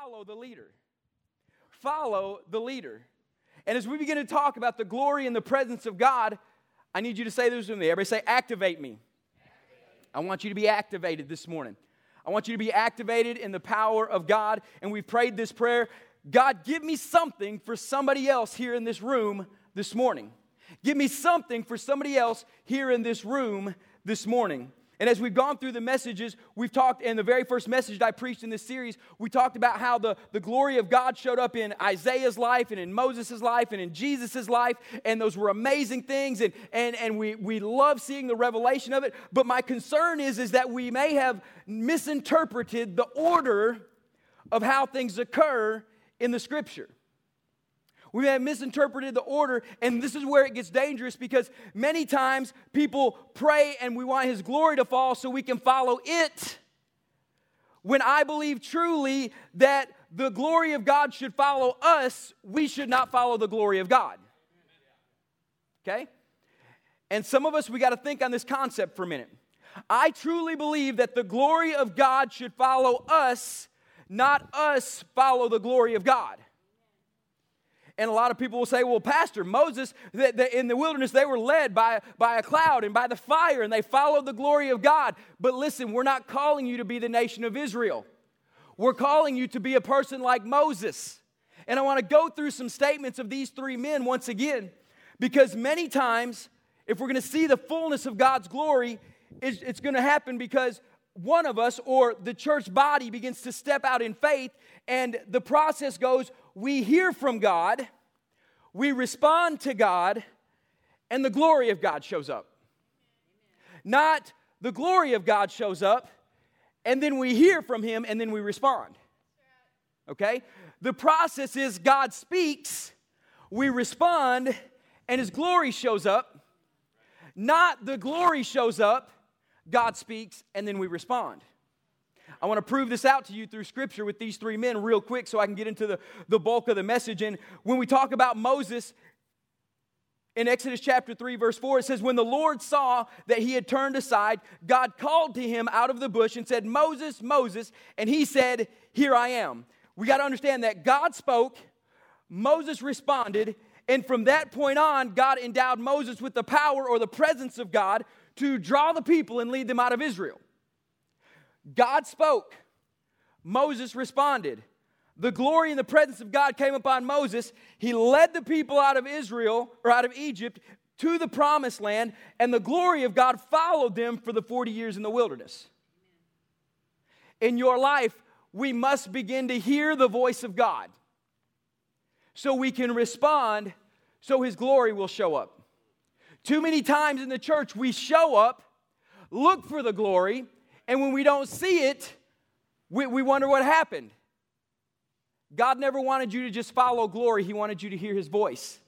follow the leader. Follow the leader. And as we begin to talk about the glory and the presence of God, I need you to say this with me. Everybody say, activate me. I want you to be activated this morning. I want you to be activated in the power of God. And we prayed this prayer God, give me something for somebody else here in this room this morning. Give me something for somebody else here in this room this morning. And as we've gone through the messages, we've talked in the very first message I preached in this series, we talked about how the, the glory of God showed up in Isaiah's life and in Moses' life and in Jesus' life. And those were amazing things. And, and, and we, we love seeing the revelation of it. But my concern is, is that we may have misinterpreted the order of how things occur in the scripture. We have misinterpreted the order, and this is where it gets dangerous because many times people pray and we want His glory to fall so we can follow it. When I believe truly that the glory of God should follow us, we should not follow the glory of God. Okay? And some of us, we got to think on this concept for a minute. I truly believe that the glory of God should follow us, not us follow the glory of God. And a lot of people will say, well, Pastor, Moses, in the wilderness, they were led by, by a cloud and by the fire, and they followed the glory of God. But listen, we're not calling you to be the nation of Israel. We're calling you to be a person like Moses. And I want to go through some statements of these three men once again, because many times, if we're going to see the fullness of God's glory, it's, it's going to happen because one of us or the church body begins to step out in faith, and the process goes we hear from God, we respond to God, and the glory of God shows up. Not the glory of God shows up, and then we hear from Him, and then we respond. Okay? The process is God speaks, we respond, and His glory shows up. Not the glory shows up, God speaks, and then we respond. I want to prove this out to you through scripture with these three men real quick so I can get into the, the bulk of the message. And when we talk about Moses, in Exodus chapter 3, verse 4, it says, When the Lord saw that he had turned aside, God called to him out of the bush and said, Moses, Moses. And he said, Here I am. We got to understand that God spoke, Moses responded, and from that point on, God endowed Moses with the power or the presence of God to draw the people and lead them out of Israel. God spoke, Moses responded. The glory and the presence of God came upon Moses. He led the people out of Israel or out of Egypt to the promised land, and the glory of God followed them for the 40 years in the wilderness. In your life, we must begin to hear the voice of God so we can respond so his glory will show up. Too many times in the church, we show up, look for the glory, and when we don't see it, we, we wonder what happened. God never wanted you to just follow glory, He wanted you to hear His voice.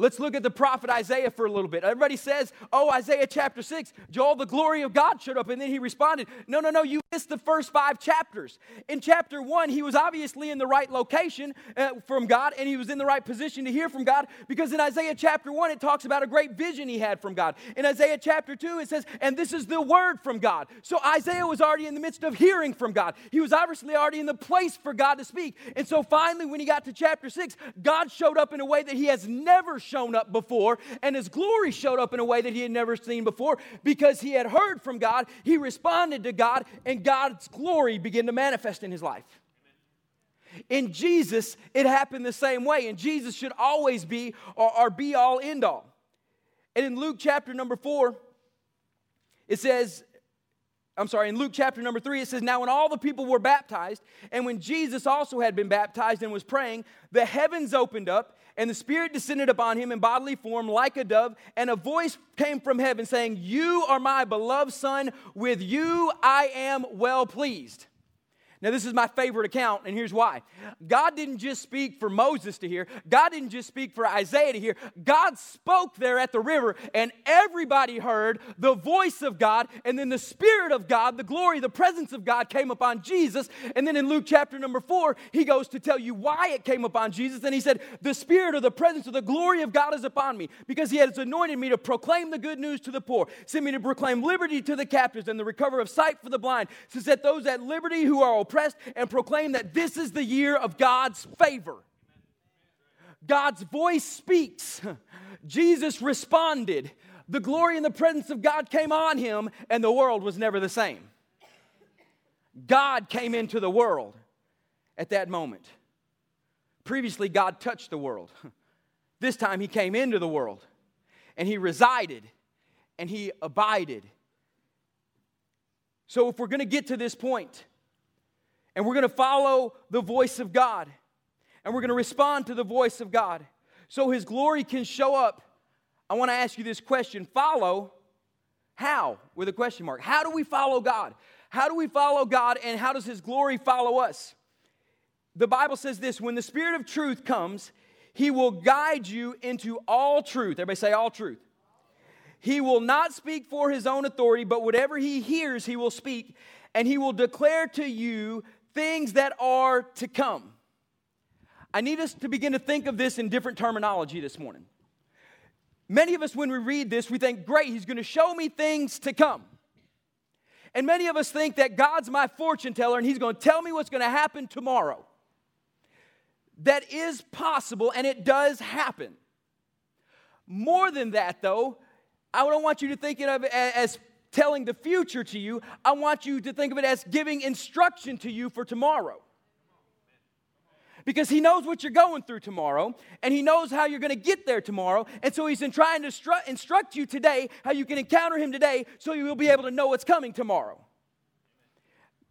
Let's look at the prophet Isaiah for a little bit. Everybody says, Oh, Isaiah chapter 6, Joel, the glory of God showed up. And then he responded, No, no, no, you missed the first five chapters. In chapter 1, he was obviously in the right location uh, from God and he was in the right position to hear from God because in Isaiah chapter 1, it talks about a great vision he had from God. In Isaiah chapter 2, it says, And this is the word from God. So Isaiah was already in the midst of hearing from God. He was obviously already in the place for God to speak. And so finally, when he got to chapter 6, God showed up in a way that he has never shown up before, and his glory showed up in a way that he had never seen before because he had heard from God. He responded to God, and God's glory began to manifest in his life. In Jesus, it happened the same way, and Jesus should always be our, our be all end all. And in Luke chapter number four, it says, I'm sorry, in Luke chapter number three, it says, Now when all the people were baptized, and when Jesus also had been baptized and was praying, the heavens opened up, and the Spirit descended upon him in bodily form like a dove, and a voice came from heaven saying, You are my beloved Son, with you I am well pleased. Now, this is my favorite account, and here's why. God didn't just speak for Moses to hear, God didn't just speak for Isaiah to hear. God spoke there at the river, and everybody heard the voice of God, and then the Spirit of God, the glory, the presence of God came upon Jesus. And then in Luke chapter number four, he goes to tell you why it came upon Jesus. And he said, The Spirit or the presence or the glory of God is upon me, because he has anointed me to proclaim the good news to the poor, sent me to proclaim liberty to the captives and the recovery of sight for the blind, to set those at liberty who are oppressed and proclaim that this is the year of God's favor. God's voice speaks. Jesus responded. The glory and the presence of God came on him, and the world was never the same. God came into the world at that moment. Previously, God touched the world. This time, He came into the world and He resided and He abided. So, if we're going to get to this point and we're going to follow the voice of God and we're going to respond to the voice of God so His glory can show up, I want to ask you this question follow how? With a question mark. How do we follow God? How do we follow God and how does His glory follow us? The Bible says this when the Spirit of truth comes, He will guide you into all truth. Everybody say, all truth. He will not speak for His own authority, but whatever He hears, He will speak, and He will declare to you things that are to come. I need us to begin to think of this in different terminology this morning. Many of us, when we read this, we think, great, he's going to show me things to come. And many of us think that God's my fortune teller and he's going to tell me what's going to happen tomorrow. That is possible and it does happen. More than that, though, I don't want you to think of it as telling the future to you. I want you to think of it as giving instruction to you for tomorrow because he knows what you're going through tomorrow and he knows how you're going to get there tomorrow. And so he's in trying to instru- instruct you today how you can encounter him today so you will be able to know what's coming tomorrow.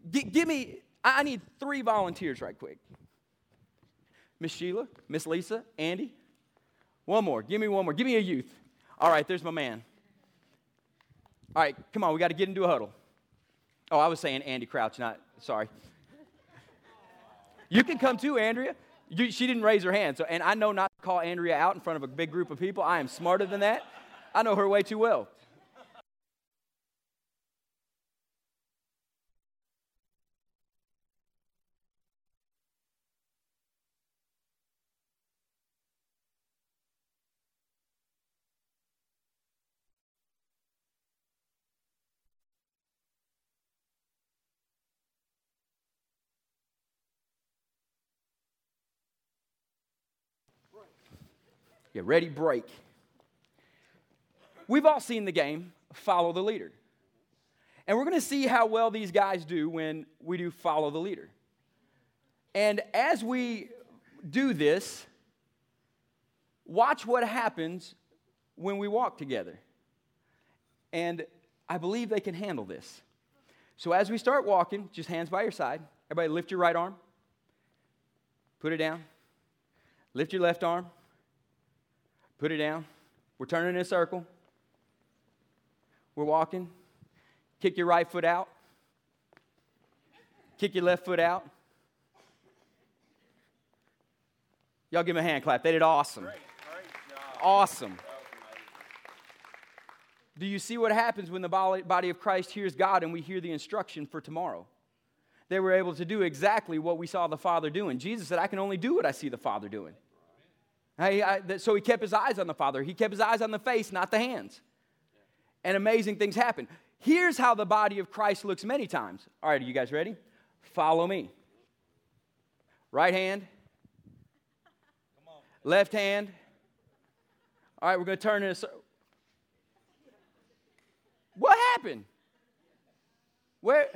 G- give me, I need three volunteers right quick. Miss Sheila, Miss Lisa, Andy. One more. Give me one more. Give me a youth. All right, there's my man. All right, come on, we got to get into a huddle. Oh, I was saying Andy Crouch, not, sorry. You can come too, Andrea. You, she didn't raise her hand. So, and I know not to call Andrea out in front of a big group of people. I am smarter than that. I know her way too well. Yeah, ready, break. We've all seen the game, follow the leader. And we're going to see how well these guys do when we do follow the leader. And as we do this, watch what happens when we walk together. And I believe they can handle this. So as we start walking, just hands by your side. Everybody lift your right arm. Put it down. Lift your left arm. Put it down. We're turning in a circle. We're walking. Kick your right foot out. Kick your left foot out. Y'all give them a hand clap. They did awesome. Great, great awesome. Do you see what happens when the body of Christ hears God and we hear the instruction for tomorrow? They were able to do exactly what we saw the Father doing. Jesus said, I can only do what I see the Father doing. So he kept his eyes on the Father. He kept his eyes on the face, not the hands. And amazing things happen. Here's how the body of Christ looks many times. All right, are you guys ready? Follow me. Right hand. Left hand. All right, we're going to turn in a What happened? Where?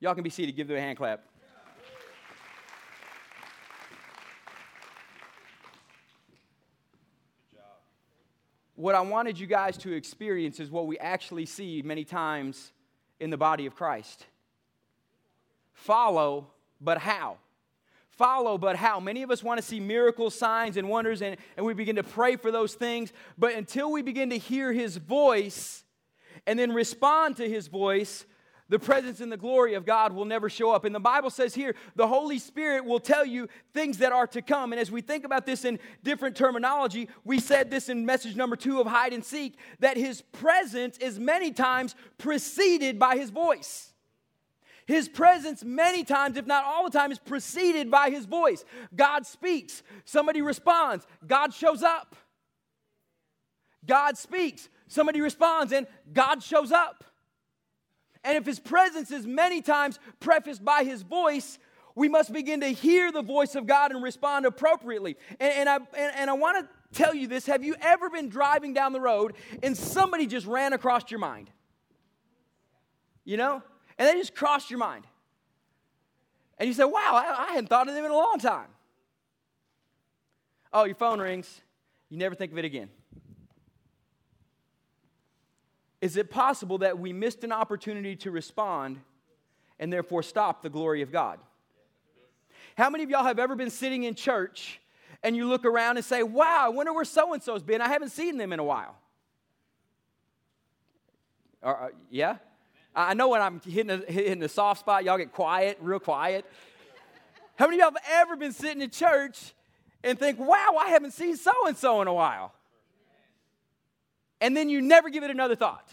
Y'all can be seated. Give them a hand clap. What I wanted you guys to experience is what we actually see many times in the body of Christ. Follow, but how? Follow, but how? Many of us want to see miracles, signs, and wonders, and, and we begin to pray for those things. But until we begin to hear His voice and then respond to His voice, the presence and the glory of God will never show up. And the Bible says here, the Holy Spirit will tell you things that are to come. And as we think about this in different terminology, we said this in message number two of hide and seek that His presence is many times preceded by His voice. His presence, many times, if not all the time, is preceded by His voice. God speaks, somebody responds, God shows up. God speaks, somebody responds, and God shows up. And if his presence is many times prefaced by his voice, we must begin to hear the voice of God and respond appropriately. And, and I, and, and I want to tell you this have you ever been driving down the road and somebody just ran across your mind? You know? And they just crossed your mind. And you say, wow, I, I hadn't thought of them in a long time. Oh, your phone rings. You never think of it again. Is it possible that we missed an opportunity to respond and therefore stop the glory of God? How many of y'all have ever been sitting in church and you look around and say, Wow, I wonder where so and so's been? I haven't seen them in a while. Uh, yeah? I know when I'm hitting a, hitting soft spot, y'all get quiet, real quiet. How many of y'all have ever been sitting in church and think, wow, I haven't seen so and so in a while? And then you never give it another thought.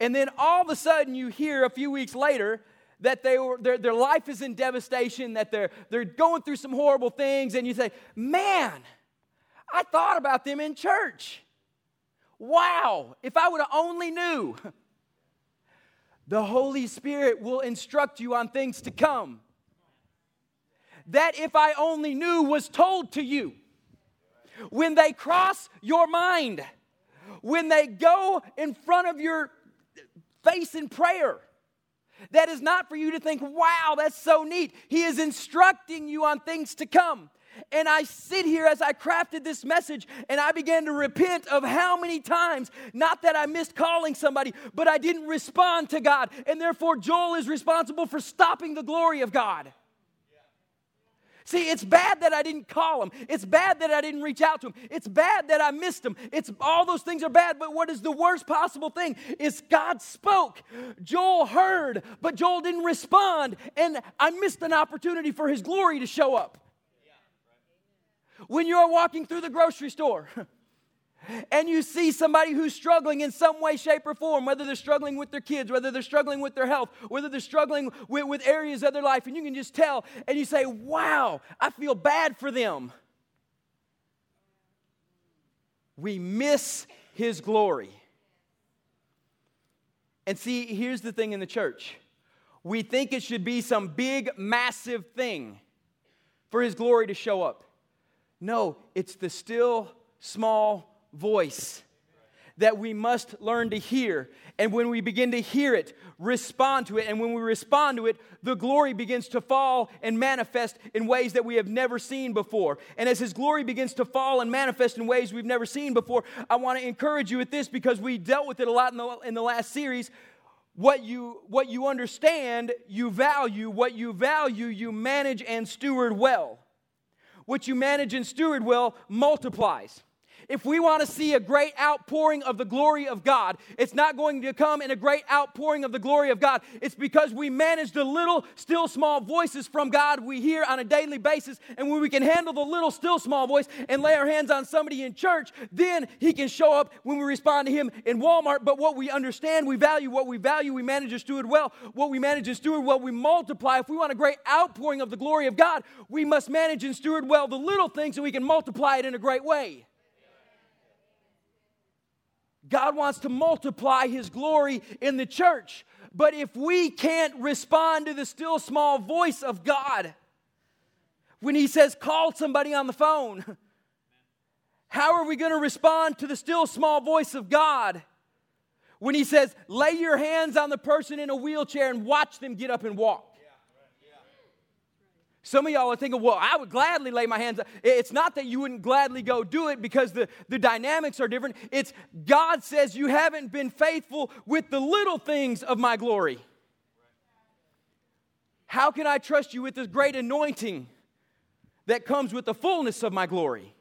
And then all of a sudden you hear a few weeks later that they were, their, their life is in devastation, that they're, they're going through some horrible things, and you say, man, I thought about them in church. Wow, if I would have only knew. The Holy Spirit will instruct you on things to come. That if I only knew was told to you. When they cross your mind, when they go in front of your face in prayer, that is not for you to think, wow, that's so neat. He is instructing you on things to come. And I sit here as I crafted this message and I began to repent of how many times, not that I missed calling somebody, but I didn't respond to God. And therefore, Joel is responsible for stopping the glory of God. See, it's bad that I didn't call him. It's bad that I didn't reach out to him. It's bad that I missed him. It's all those things are bad, but what is the worst possible thing is God spoke. Joel heard, but Joel didn't respond, and I missed an opportunity for his glory to show up when you're walking through the grocery store and you see somebody who's struggling in some way, shape, or form, whether they're struggling with their kids, whether they're struggling with their health, whether they're struggling with, with areas of their life, and you can just tell and you say, Wow, I feel bad for them. We miss his glory. And see, here's the thing in the church we think it should be some big, massive thing for his glory to show up. No, it's the still small voice that we must learn to hear. And when we begin to hear it, respond to it. And when we respond to it, the glory begins to fall and manifest in ways that we have never seen before. And as His glory begins to fall and manifest in ways we've never seen before, I want to encourage you with this because we dealt with it a lot in the, in the last series. What you, what you understand, you value. What you value, you manage and steward well what you manage and steward well multiplies. If we want to see a great outpouring of the glory of God, it's not going to come in a great outpouring of the glory of God. It's because we manage the little, still small voices from God we hear on a daily basis. And when we can handle the little, still small voice and lay our hands on somebody in church, then He can show up when we respond to Him in Walmart. But what we understand, we value what we value, we manage and steward well. What we manage and steward well, we multiply. If we want a great outpouring of the glory of God, we must manage and steward well the little things so we can multiply it in a great way. God wants to multiply His glory in the church. But if we can't respond to the still small voice of God, when He says, call somebody on the phone, how are we going to respond to the still small voice of God? When He says, lay your hands on the person in a wheelchair and watch them get up and walk. Some of y'all are thinking, well, I would gladly lay my hands. It's not that you wouldn't gladly go do it because the, the dynamics are different. It's God says you haven't been faithful with the little things of my glory. How can I trust you with this great anointing that comes with the fullness of my glory?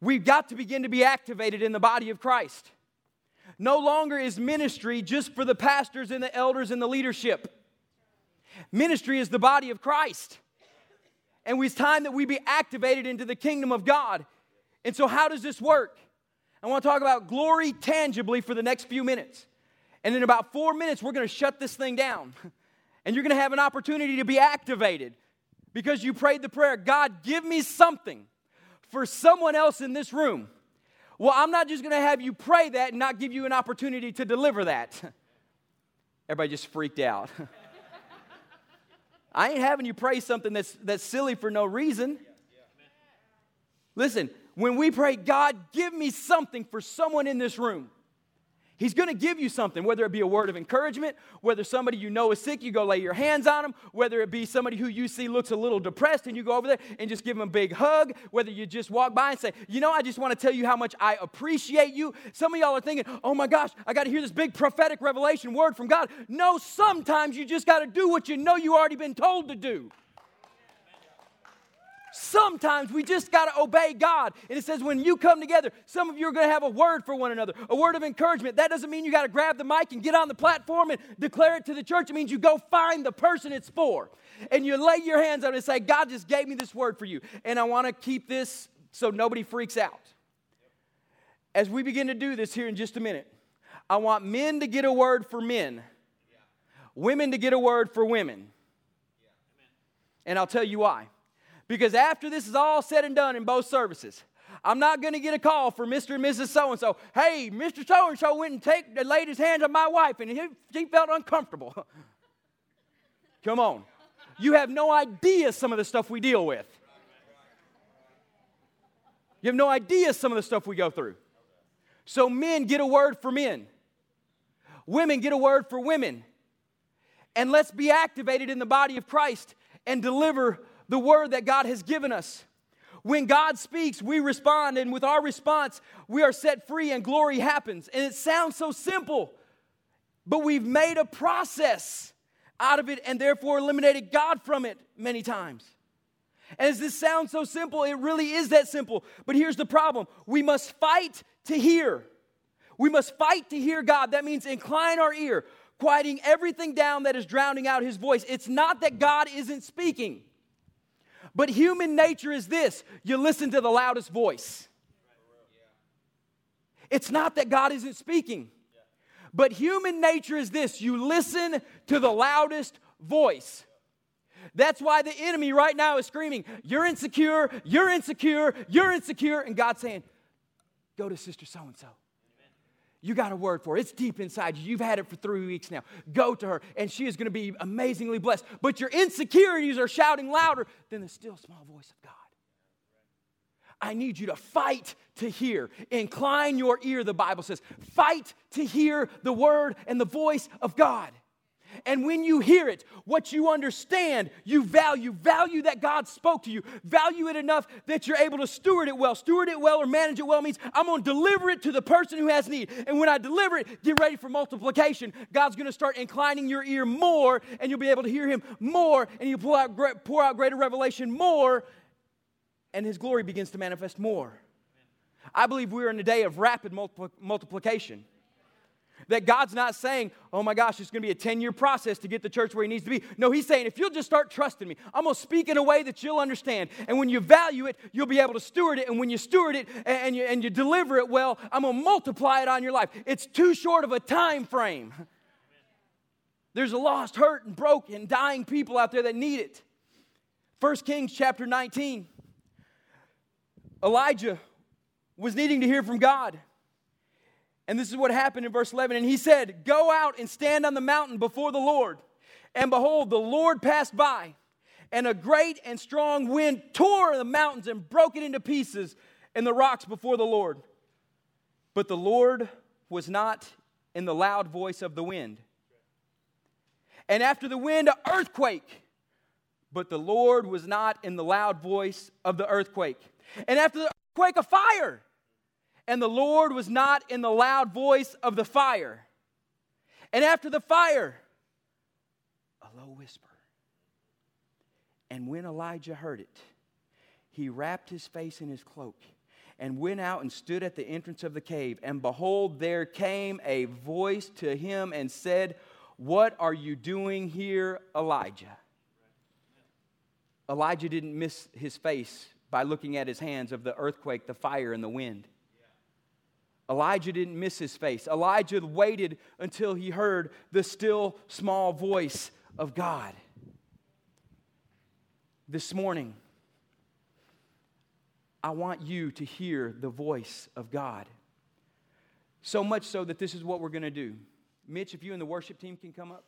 We've got to begin to be activated in the body of Christ. No longer is ministry just for the pastors and the elders and the leadership. Ministry is the body of Christ. And it's time that we be activated into the kingdom of God. And so, how does this work? I want to talk about glory tangibly for the next few minutes. And in about four minutes, we're going to shut this thing down. And you're going to have an opportunity to be activated because you prayed the prayer God, give me something for someone else in this room. Well, I'm not just going to have you pray that and not give you an opportunity to deliver that. Everybody just freaked out. I ain't having you pray something that's, that's silly for no reason. Listen, when we pray, God, give me something for someone in this room, He's going to give you something, whether it be a word of encouragement, whether somebody you know is sick, you go lay your hands on them, whether it be somebody who you see looks a little depressed and you go over there and just give them a big hug, whether you just walk by and say, You know, I just want to tell you how much I appreciate you. Some of y'all are thinking, Oh my gosh, I got to hear this big prophetic revelation word from God. No, sometimes you just got to do what you know you already been told to do. Sometimes we just got to obey God. And it says, when you come together, some of you are going to have a word for one another, a word of encouragement. That doesn't mean you got to grab the mic and get on the platform and declare it to the church. It means you go find the person it's for. And you lay your hands on it and say, God just gave me this word for you. And I want to keep this so nobody freaks out. As we begin to do this here in just a minute, I want men to get a word for men, women to get a word for women. And I'll tell you why. Because after this is all said and done in both services, I'm not going to get a call from Mr. and Mrs. So and so. Hey, Mr. So and so went and take, laid his hands on my wife and he, he felt uncomfortable. Come on. You have no idea some of the stuff we deal with. You have no idea some of the stuff we go through. So, men get a word for men, women get a word for women. And let's be activated in the body of Christ and deliver the word that God has given us. When God speaks, we respond, and with our response, we are set free and glory happens. And it sounds so simple, but we've made a process out of it and therefore eliminated God from it many times. And as this sounds so simple, it really is that simple. But here's the problem we must fight to hear. We must fight to hear God. That means incline our ear, quieting everything down that is drowning out his voice. It's not that God isn't speaking. But human nature is this you listen to the loudest voice. It's not that God isn't speaking, but human nature is this you listen to the loudest voice. That's why the enemy right now is screaming, You're insecure, you're insecure, you're insecure. And God's saying, Go to Sister so and so. You got a word for her. It's deep inside you. You've had it for three weeks now. Go to her, and she is going to be amazingly blessed. But your insecurities are shouting louder than the still small voice of God. I need you to fight to hear. Incline your ear, the Bible says. Fight to hear the word and the voice of God. And when you hear it, what you understand, you value. Value that God spoke to you. Value it enough that you're able to steward it well. Steward it well or manage it well means I'm going to deliver it to the person who has need. And when I deliver it, get ready for multiplication. God's going to start inclining your ear more, and you'll be able to hear Him more, and you pour out, pour out greater revelation more, and His glory begins to manifest more. I believe we're in a day of rapid multiplication. That God's not saying, oh my gosh, it's to be a 10 year process to get the church where He needs to be. No, He's saying, if you'll just start trusting me, I'm to speak in a way that you'll understand. And when you value it, you'll be able to steward it. And when you steward it and you, and you deliver it well, I'm to multiply it on your life. It's too short of a time frame. There's a lost, hurt, and broken, dying people out there that need it. 1 Kings chapter 19. Elijah was needing to hear from God. And this is what happened in verse 11. And he said, Go out and stand on the mountain before the Lord. And behold, the Lord passed by, and a great and strong wind tore the mountains and broke it into pieces and the rocks before the Lord. But the Lord was not in the loud voice of the wind. And after the wind, an earthquake. But the Lord was not in the loud voice of the earthquake. And after the earthquake, a fire and the Lord was not in the loud voice of the fire. And after the fire, a low whisper. And when Elijah heard it, he wrapped his face in his cloak and went out and stood at the entrance of the cave. And behold, there came a voice to him and said, What are you doing here, Elijah? Elijah didn't miss his face by looking at his hands of the earthquake, the fire, and the wind. Elijah didn't miss his face. Elijah waited until he heard the still small voice of God. This morning, I want you to hear the voice of God. So much so that this is what we're going to do. Mitch, if you and the worship team can come up.